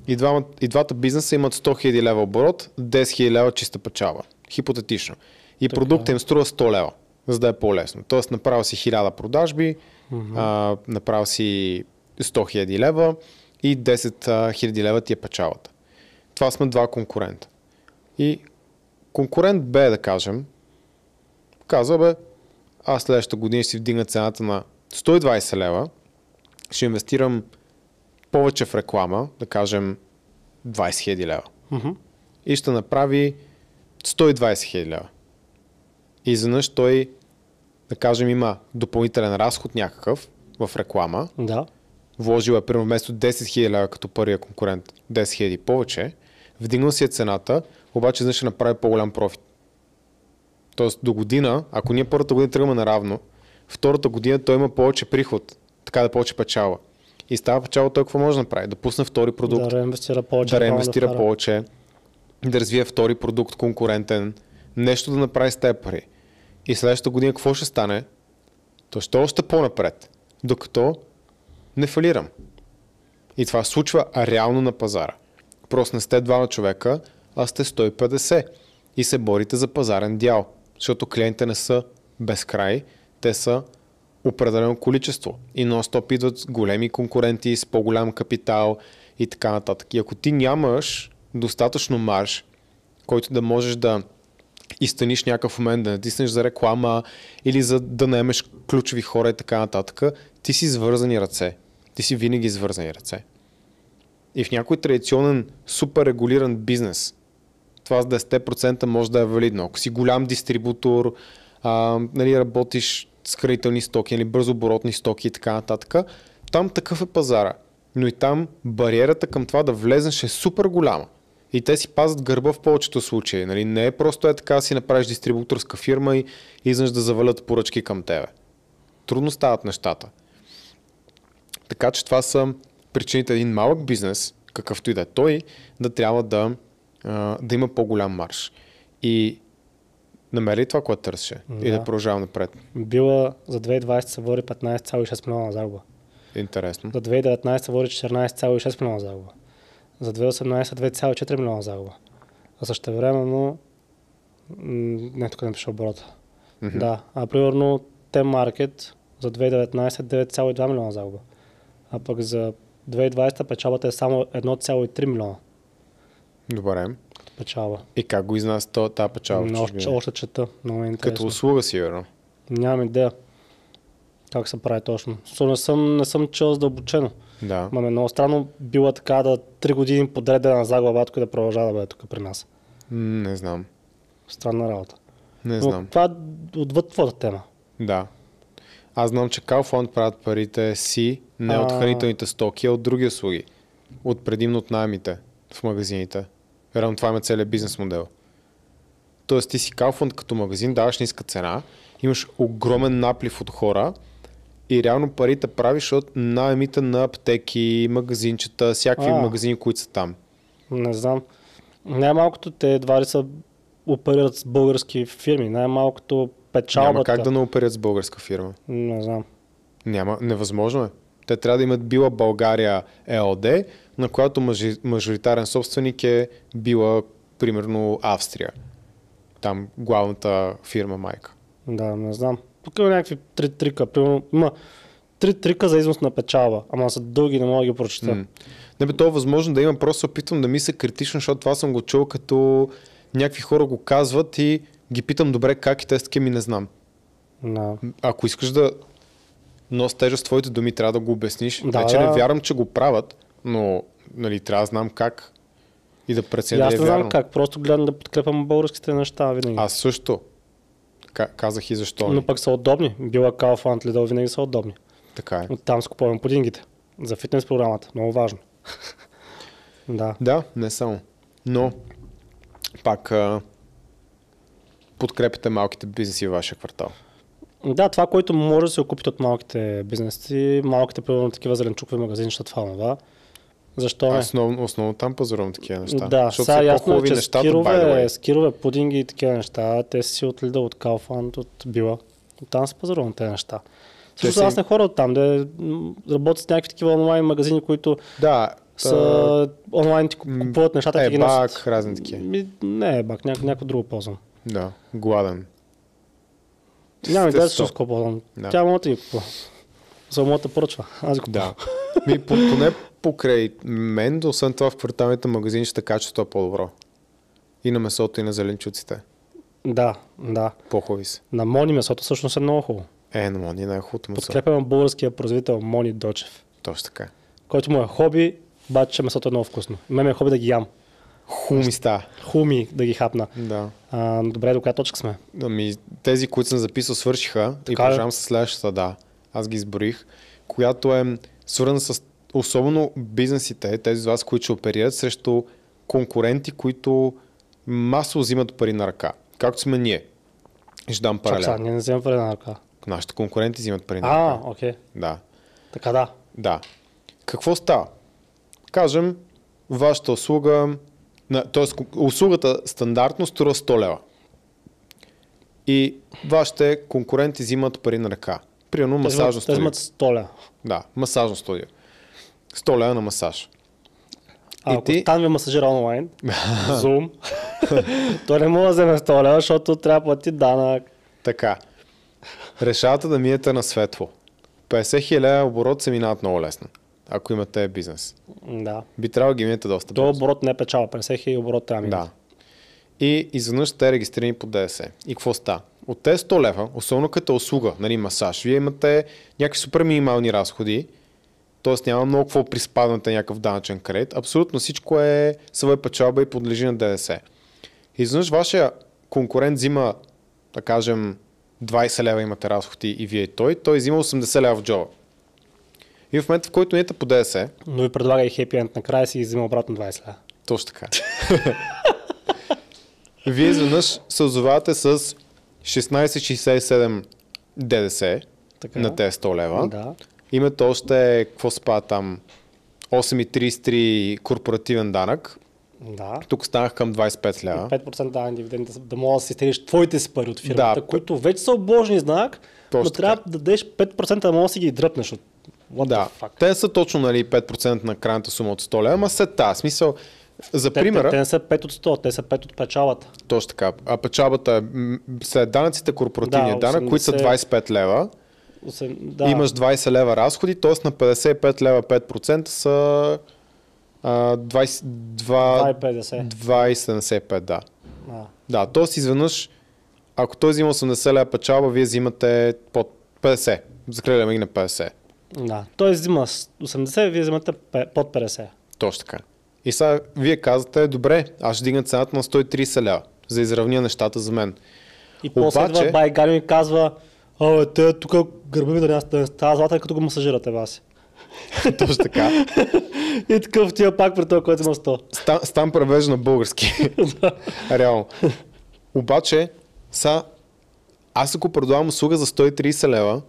и, двама, и двата бизнеса имат 100 000 лева оборот, 10 000 лева чиста печалба. Хипотетично. И Така. продуктът им струва 100 лева, за да е по-лесно. Тоест направил си 1000 продажби, а, направил си 100 000 лева и 10 000 лева ти е печалата. Това сме два конкурента. И конкурент Б, да кажем, казва, бе, аз следващата година ще си вдигна цената на 120 лева, ще инвестирам повече в реклама, да кажем 20 000 лева. Мгм. И ще направи 120 000 лева. И изведнъж той, да кажем, има допълнителен разход някакъв в реклама, Да. вложил е примерно вместо 10 000 лева като първия конкурент 10 000 повече, вдигнал си е цената, обаче изведнъж ще направи по-голям профит. Тоест до година, ако ние първата година тръгваме наравно, втората година той има повече приход, така да повече печала. И става печала той какво може да направи? Да пусне втори продукт, Да реинвестира повече. да реинвестира вкара. повече, да развие втори продукт конкурентен, нещо да направи с тези пари. И следващата година какво ще стане? То ще е още по-напред, докато не фалирам. И това случва реално на пазара. Просто не сте двама човека, а сте 150 и се борите за пазарен дял. Защото клиентите не са безкрай, те са определено количество. И нон-стоп идват големи конкуренти с по-голям капитал и така нататък. И ако ти нямаш достатъчно марш, който да можеш да изтъниш някакъв момент, да натиснеш за реклама или за да наемеш ключови хора и така нататък, ти си свързани ръце. Ти си винаги свързани ръце. И в някой традиционен, супер регулиран бизнес, това с 10% може да е валидно. Ако си голям дистрибутор, а, нали, работиш с хранителни стоки, или бързооборотни стоки и така нататък. Там такъв е пазара. Но и там бариерата към това да влезнеш е супер голяма. И те си пазят гърба в повечето случаи. Нали? Не е просто е така си направиш дистрибуторска фирма и изнъж да завалят поръчки към тебе. Трудно стават нещата. Така че това са причините един малък бизнес, какъвто и да е той, да трябва да, да има по-голям марш. И намери това, което търсеше да. и да продължава напред. Била за 2020 се води 15,6 милиона загуба. Интересно. За 2019 се води 14,6 милиона загуба. За 2018 2,4 милиона загуба. А също времено не, тук не пише оборота. Mm-hmm. Да, а примерно Tem Market за 2019 9,2 милиона загуба. А пък за 2020 печалбата е само 1,3 милиона. Добре. Печалба. И как го изнася тази печалба? Но, още, още чета. Много е интересно. Като услуга сигурно. Нямам идея как се прави точно. So, не съм, не съм чел задълбочено. Да. Ма е много странно било така да три години подред да на загуба и да продължава да бъде тук при нас. Не знам. Странна работа. Не Но знам. това отвъд твоята тема. Да. Аз знам, че Kaufland правят парите си не от А. хранителните стоки, а от други услуги. От предимно от найемите в магазините. Реално това има целият бизнес модел. Тоест ти си Kaufland като магазин, даваш ниска цена, имаш огромен наплив от хора и реално парите правиш от найемите на аптеки, магазинчета, всякакви А. магазини, които са там. Не знам. Най-малкото те едва ли са оперират с български фирми. Най-малкото печалбата. Няма как да не оперят с българска фирма. Не знам. Няма, невъзможно е. Те трябва да имат била България ЕОД, на която мажи, мажоритарен собственик е била, примерно, Австрия. Там главната фирма майка. Да, не знам. Тук има някакви три трика. Примерно, има три трика за износ на печалба, ама са дълги, не мога да ги прочета. М. Не бе, то е възможно да има, просто опитвам да мисля критично, защото това съм го чул като някакви хора го казват и ги питам добре как и те с ми не знам. Да. Ако искаш да носи тежест твоите думи, трябва да го обясниш. Да, Вече не да. вярвам, че го правят, но нали, трябва да знам как и да преценя не е знам вярно. как, просто гледам да подкрепям българските неща винаги. Аз също. Ка- казах и защо. Но пък са удобни. Била Kaufland, Lidl винаги са удобни. Така е. Оттам скупувам пудингите. За фитнес програмата. Много важно. *laughs* да. Да, не само. Но, пак, подкрепите малките бизнеси в вашия квартал. Да, това, което може да се окупите от малките бизнеси, малките, примерно такива зеленчукови магазини, това, това. Защо не? Основно, основно там пазарувам такива неща. Да, защото сега са ясно е, че нещата, the скирове, скирове, пудинги и такива неща, те си от Lidl, от Kaufland, от Била. Там се пазарувам тези неща. Също си- аз не хора от там, да работят с някакви такива онлайн магазини, които Да, са онлайн ти купуват нещата, е, ги носят. разни такива. Не е бак, няко, някакво друго ползвам. Да, гладен. Няма идея сто. също с ползвам. Да. Тя моята ги купува. Поръчва. Аз купувам. Да. Ми, по, поне покрай мен, освен това в кварталните магазини ще качеството е по-добро. И на месото, и на зеленчуците. Да, да. По-хубави са. На Мони месото всъщност е много хубаво. Е, на Мони най-хубавото месо. Подкрепям българския производител Мони Дочев, Точно така. който му е хоби, обаче месото е много вкусно. Мен ми е хоби да ги ям. Хубави ста. Хуми да ги хапна. Да. А, добре, до коя точка сме? Ами, тези, които съм записал, свършиха и Така ли? продължавам с следващата, да. Аз ги изборих, която е свързана с особено бизнесите, тези от вас, които ще оперират срещу конкуренти, които масово взимат пари на ръка. Както сме ние. И Ще дам Чак сега, паралел. ние не вземем пари на ръка. Нашите конкуренти взимат пари на А, ръка. окей. Да. Така да. Да. Какво става? Кажем, вашата услуга, т.е. услугата стандартно струва 100 лева. И вашите конкуренти взимат пари на ръка. Примерно Те масажно взимат- Те студио. взимат 100 ля. Да, масажно студио. 100 лева на масаж. А И ако ти- там ви масажира онлайн, *laughs* Zoom, *laughs* той не може да вземе 100 лева, защото трябва да плати данък. Така. Решавате да миете на светло. 50 хиляди оборот се минават много лесно. Ако имате бизнес. Да. Би трябвало да ги минете доста бързо. оборот не е печала, 50 хиляди оборот трябва да. Да. И изведнъж те регистрирани по ДДС. И какво става? От тези 100 лева, особено като услуга, нали, масаж, вие имате някакви супер минимални разходи, т.е. няма много какво приспаднете някакъв данъчен кредит. Абсолютно всичко е своя печалба и подлежи на ДДС. Изведнъж вашия конкурент взима, да кажем, 20 лева имате разходи и вие и той, той взима 80 лева в джоба. И в момента, в който имате по ДДС, Но ви предлага и хепи енд накрая си взима обратно 20 лева. точно така. *laughs* вие изведнъж се озовавате с 16,67 ДДС Така. на тези 100 лева. Да. Имате още, какво спа там, 8,33 корпоративен данък. Да. Тук станах към 25 лева. 5% даван дивиденд, да, да мога да си изтеглиш твоите си пари от фирмата, Да. които вече са обложени знак, но Точно трябва така. да дадеш 5% да можеш да си ги дръпнеш. От... What Да, те са точно нали, 5% на крайната сума от 100 лева, ама след тази смисъл, за Те, примера, те, те, не са 5 от 100, те са 5 от печалата. точно така, а печалбата е след данъците корпоративния Да, данък, които са 80 25 лева, Осем- Да. да. имаш 20 лева разходи, т.е. на 55 лева 5% са а, 20, 2, 2,50. 2,75, да. Да. Да, т.е. изведнъж, ако той взима 80 лева печалба, вие взимате под 50. Закреляме ги на 50. Да. Той взима с 80, вие взимате под 50. Точно така. И сега вие казвате, добре, аз ще дигна цената на 130 лева, за да изравня нещата за мен. И после Обаче- идва бай Галин и казва, Абе, те тук гърба ми да не- става златен, като го масажирате вас. *laughs* Точно така. И такъв тия пак при този, който има 100. Стан, стан превежда на български. *laughs* Реално. Обаче, са, аз ако продавам услуга за 130 лева,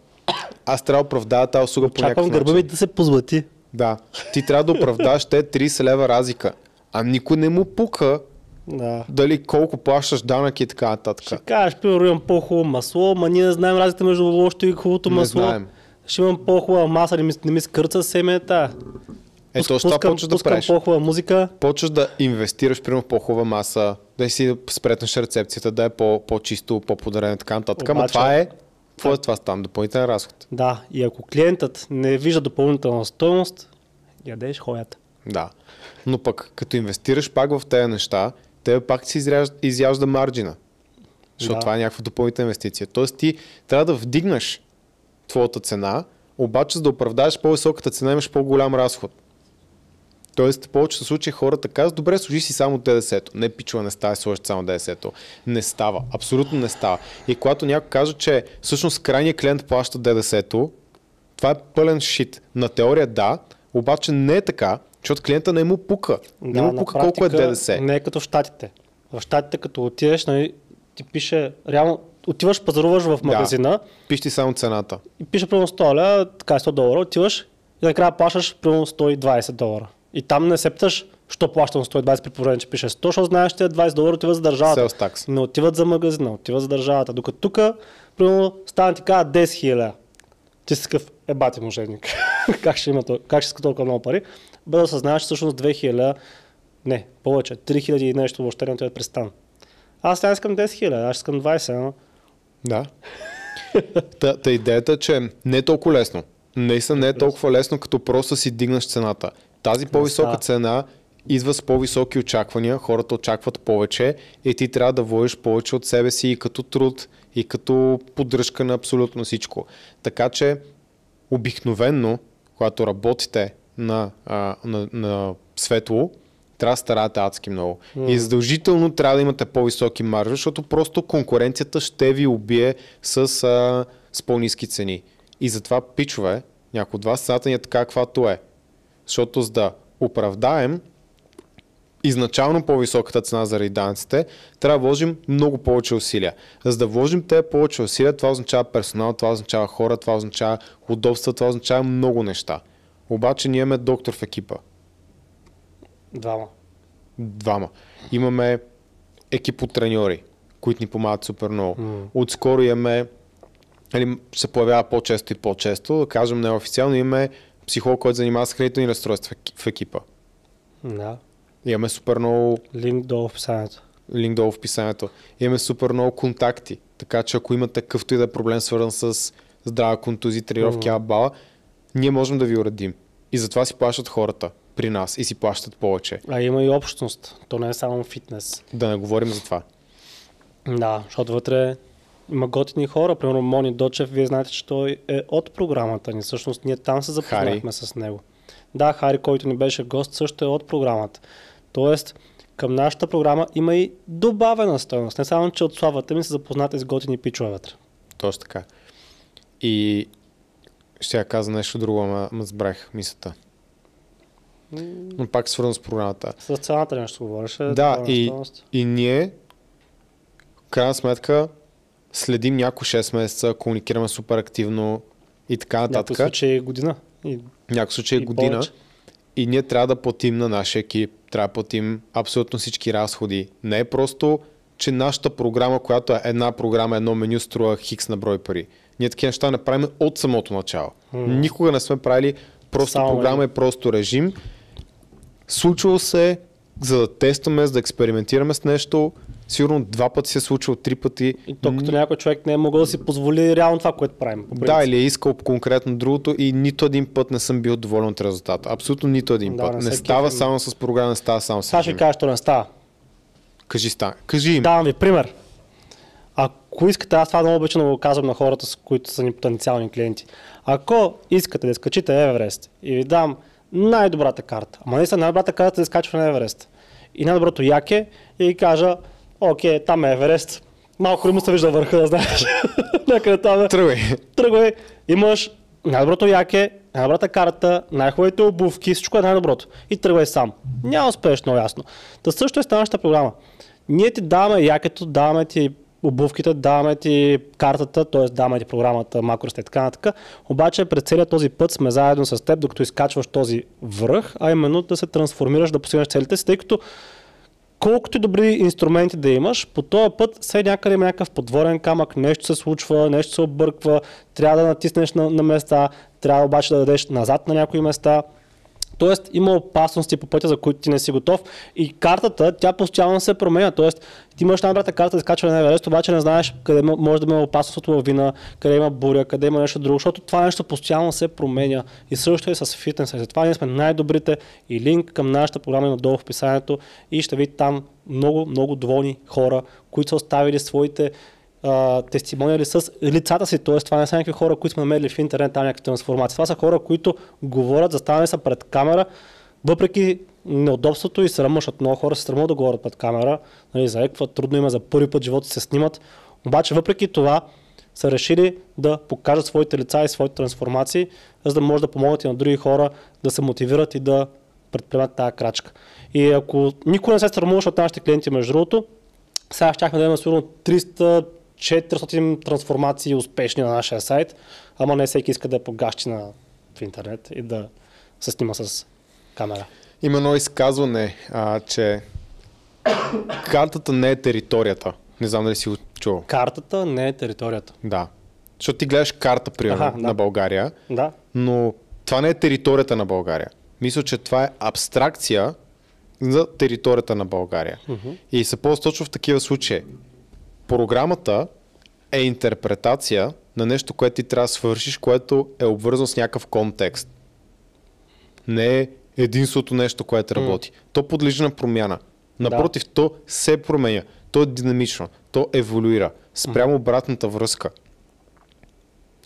аз трябва да оправдая тази услуга по някакъв гърба ми начин. да се позлати. Да. Ти трябва да оправдаш те 30 лева разлика. А никой не му пука Да. дали колко плащаш данък и така нататък. Ще кажеш, примерно имам по-хубаво масло, ма ние не знаем разликата между лошото и хубавото Не масло. знаем. Ще имам по-хубава маса, не ми, не ми скърца семета. Е, точно това почваш да правиш. по-хубава музика. почваш да инвестираш примерно в по-хубава маса, да си спретнеш рецепцията, да е по- по-чисто, по-подарено и така нататък. Ама Обаче- това е, какво е това там? Допълнителен разход. Да, и ако клиентът не вижда допълнителна стоеност, ядеш хоята. Да. Но пък, като инвестираш пак в тези неща, те пак си изряжда, изяжда марджина. Защото Да. това е някаква допълнителна инвестиция. Тоест ти трябва да вдигнеш твоята цена, обаче за да оправдаеш по-високата цена имаш по-голям разход. Тоест, в повечето случаи хората казват, добре, служи си само ДДС-то. Не, пичува, не става, сложи само ДДС-то. Не става. Абсолютно не става. И когато някой каже, че всъщност крайният клиент плаща ДДС-то, това е пълен шит. На теория да, обаче не е така, защото клиента не му пука. Не му пука колко е практика ДДС. Не е като в Штатите. В Штатите, като отидеш, нали, ти пише, реално, отиваш, пазаруваш в магазина Пиш ти само цената. и пише примерно 100 лева, така е 100 долара, отиваш и накрая плащаш примерно 120 долара. И там не се питаш, що плащам 120 при положение, че пише 100, защото знаеш, че 20 долара отиват за държавата. Sales tax. Не отиват за магазина, отиват за държавата. Докато тук, примерно, стана ти казва 10 хиляди. Ти си такъв ебати мошенник. *laughs* как ще има как ще иска толкова много пари? Бе да съзнаеш, че всъщност 2000, не, повече, 3000 и нещо въобще не отиват през. Аз не искам 10 хиляди, аз искам 20, но... Да. та, та идеята е, че не е толкова лесно. Наистина не е толкова лесно, като просто си дигнаш цената. Тази по-висока цена идва с по-високи очаквания, хората очакват повече и ти трябва да вложиш повече от себе си и като труд, и като поддръжка на абсолютно всичко. Така че обикновенно, когато работите на, а, на, на светло, трябва да старате адски много. Mm. И задължително трябва да имате по-високи маржи, защото просто конкуренцията ще ви убие с, а, с по-низки цени. И затова, пичове, някой от вас цената ни е така, каквато е. Защото за да оправдаем изначално по-високата цена заради данъците, трябва да вложим много повече усилия. За да вложим те повече усилия, това означава персонал, това означава хора, това означава удобства, това означава много неща. Обаче ние имаме доктор в екипа. Двама. Двама. Имаме екип от треньори, които ни помагат супер много. М. Отскоро имаме, нали, се появява по-често и по-често, да кажем неофициално, имаме психолог, който занимава с хранителни разстройства в еки- в екипа. Да. Имаме супер много Линк долу в описанието. линк долу в описанието. Имаме супер много контакти, така че ако имате какъвто и да е проблем свързан с здрава контузия, тренировки, Мгм. абала, ние можем да ви уредим. И затова си плащат хората при нас и си плащат повече. А има и общност. То не е само фитнес. Да не говорим за това. Да, защото вътре има готини хора. Примерно Мони Дочев, вие знаете, че той е от програмата ни. Всъщност ние там се запознахме с него. Да, Хари, който ни беше гост, също е от програмата. Тоест, към нашата програма има и добавена стоеност. Не само, че от славата ми се запознате с готини пичове вътре. Точно така. И ще я каза нещо друго, ама ма сбрах мисълта. Но пак свързано с програмата. С цената нещо говориш. Да, и, и ние, в крайна сметка, следим няколко 6 месеца, комуникираме супер активно и така нататък. Някой случай е година. И, някой случай е година. Повече. И ние трябва да платим на нашия екип, трябва да платим абсолютно всички разходи. Не е просто, че нашата програма, която е една програма, едно меню, струва хикс на брой пари. Ние такива неща не правим от самото начало. Hmm. Никога не сме правили просто Само програма, е просто режим. Случвало се, за да тестваме, за да експериментираме с нещо, сигурно два пъти се е случило, три пъти. И то като някой човек не е могъл да си позволи реално това, което правим. Да, или е искал конкретно другото и нито един път не съм бил доволен от резултата. Абсолютно нито един да, път. Не, не става кефим. само с програма, не става само с Сега ще кажа, що не става. Кажи, ста. Кажи им. Давам ви пример. Ако искате, аз това много обичам да го казвам на хората, с които са ни потенциални клиенти. Ако искате да скачите Еверест и ви дам най-добрата карта, ама не са най-добрата карта да скачва на Еверест и най-доброто яке и кажа, окей, там е Еверест, малко ли му се вижда върха, да знаеш. *laughs* Някъде там е. Тръгвай. Тръгвай. Имаш най-доброто яке, най-добрата карта, най-хубавите обувки, всичко е най-доброто. И тръгвай сам. Няма успееш много ясно. Та също е станащата програма. Ние ти даваме якето, даваме ти обувките, даваме ти картата, т.е. даваме ти програмата, макросите и така нататък. Обаче през целият този път сме заедно с теб, докато изкачваш този връх, а именно да се трансформираш, да постигнеш целите си, тъй като колкото добри инструменти да имаш, по този път все някъде има някакъв подворен камък, нещо се случва, нещо се обърква, трябва да натиснеш на, на места, трябва обаче да дадеш назад на някои места. Тоест има опасности по пътя, за които ти не си готов и картата, тя постоянно се променя. Тоест ти имаш най-добрата карта за скачване на Еверест, обаче не знаеш къде може да има опасност от лавина, къде има буря, къде има нещо друго, защото това нещо постоянно се променя. И също е с фитнеса. Затова ние сме най-добрите и линк към нашата програма е надолу в описанието и ще видите там много, много доволни хора, които са оставили своите тестимониали с лицата си, т.е. това не са някакви хора, които сме намерили в интернет, там някакви трансформации. Това са хора, които говорят, заставане са пред камера, въпреки неудобството и срама, защото много хора се срамуват да говорят пред камера, нали, заекват, трудно има за първи път живота се снимат, обаче въпреки това са решили да покажат своите лица и своите трансформации, за да може да помогнат и на други хора да се мотивират и да предприемат тази крачка. И ако никой не се срамуваше от нашите клиенти, между другото, сега щяхме да имаме сигурно 300 400 трансформации успешни на нашия сайт, ама не всеки иска да е погащи на, в интернет и да се снима с камера. Има едно изказване, а, че картата не е територията. Не знам дали си го чул. Картата не е територията. Да. Защото ти гледаш карта, примерно, Аха, да. на България, да. но това не е територията на България. Мисля, че това е абстракция за територията на България. Uh-huh. И се ползва точно в такива случаи програмата е интерпретация на нещо, което ти трябва да свършиш, което е обвързано с някакъв контекст. Не е единството нещо, което работи. Mm. То подлежи на промяна. Напротив, да. то се променя. То е динамично. То еволюира. Спрямо mm. обратната връзка.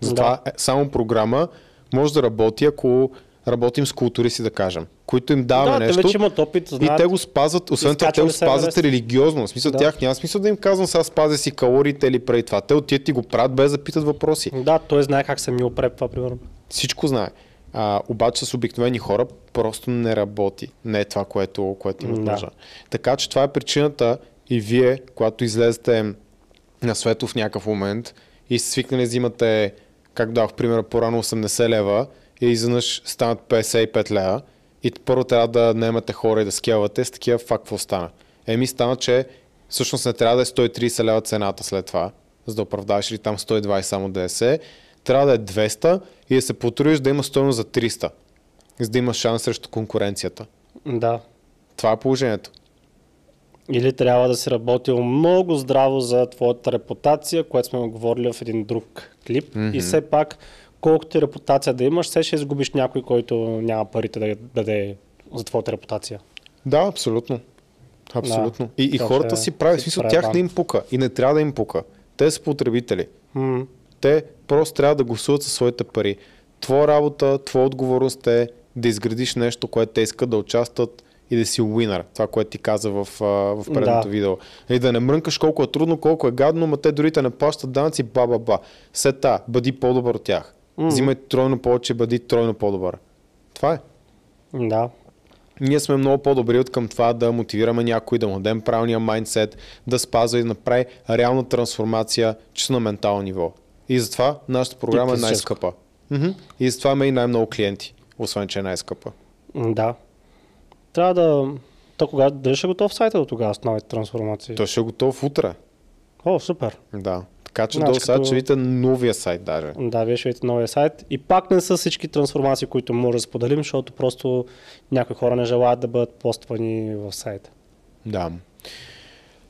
Затова да. Е, само програма може да работи, ако работим с културисти, да кажем, които им даваме да, нещо. Те вече имат опит, знаят, и те го спазват, освен това, те го спазват религиозно. В смисъл, да. тях няма смисъл да им казвам сега спази си калориите или преди това. Те отият и го правят без да питат въпроси. Да, той знае как се ми опрепва, примерно. Всичко знае. А, обаче с обикновени хора просто не работи. Не е това, което, което има да. нужда. Така че това е причината и вие, когато излезете на свето в някакъв момент и свикнали взимате, как дах пример, по-рано 80 лева, и изведнъж станат 55 лева и първо трябва да наемате хора и да скелвате с такива факт какво стана. Еми стана, че всъщност не трябва да е 130 лева цената след това, за да оправдаваш или там 120 само ДС, трябва да е 200 и да се потрудиш да има стоеност за 300, за да има шанс срещу конкуренцията. Да. Това е положението. Или трябва да си работил много здраво за твоята репутация, което сме говорили в един друг клип. Mm-hmm. И все пак колкото репутация да имаш, все ще изгубиш някой, който няма парите да даде за твоята репутация. Да, абсолютно. Абсолютно. Да, и, и хората си правят, смисъл, тях не им пука и не трябва да им пука. Те са потребители. Mm. Те просто трябва да гласуват със своите пари. Твоя работа, твоя отговорност е да изградиш нещо, което те искат да участват и да си уинър. Това, което ти каза в, в предното Да. видео. И да не мрънкаш колко е трудно, колко е гадно, ма те дори те не плащат данъци, ба, ба, ба. Сета, бъди по-добър от тях. Мгм. Взимай тройно повече, бъди тройно по-добър. Това е. Да. Ние сме много по-добри от към това да мотивираме някой, да му дадем правилния майндсет, да спазва и да направи реална трансформация чисто на ментално ниво. И затова нашата програма е най-скъпа. Мгм. И затова има и най-много клиенти, освен че е най-скъпа. Да. Трябва да... То кога... Дали ще е готов сайта до тогава с новите трансформации? Той ще е готов утре. О, супер. Да. Така че Значи до сега като- ще видите новия сайт даже. Да, вие ще видите новия сайт. И пак не са всички трансформации, които може да споделим, защото просто някои хора не желаят да бъдат поствани в сайта. Да.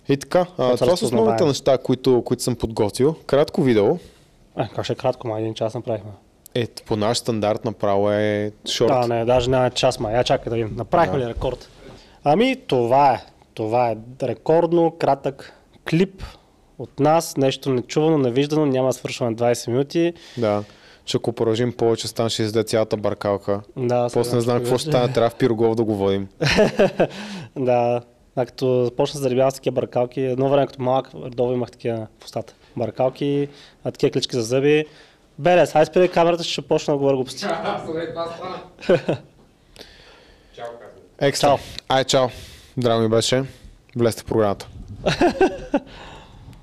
И така, а, Това това са основните неща, които, които съм подготвил. Кратко видео. А, как ще е кратко, май един час направихме. Е, по наш стандарт направо е шорт. Да, не, даже няма час, май. Я чакай да видим. Направихме Да. ли рекорд? Ами, това е. Това е рекордно кратък клип от нас. Нещо нечувано, невиждано. Няма да свършваме 20 минути. Да. Че ако продължим повече, стан ще издаде цялата баркалка. Да, После не знам какво ще стане, трябва в Пирогов да го водим. *laughs* Да, а като започна да заребявам с такива баркалки, едно време като малък, редовно имах такива в устата. Баркалки, а такива клички за зъби. Беле, сега спирай камерата, ще почна да говоря глупости. *laughs* Чао, казвам. Екстра. Чао. Ай, чао. Драго ми беше. Влезте в програмата. *laughs*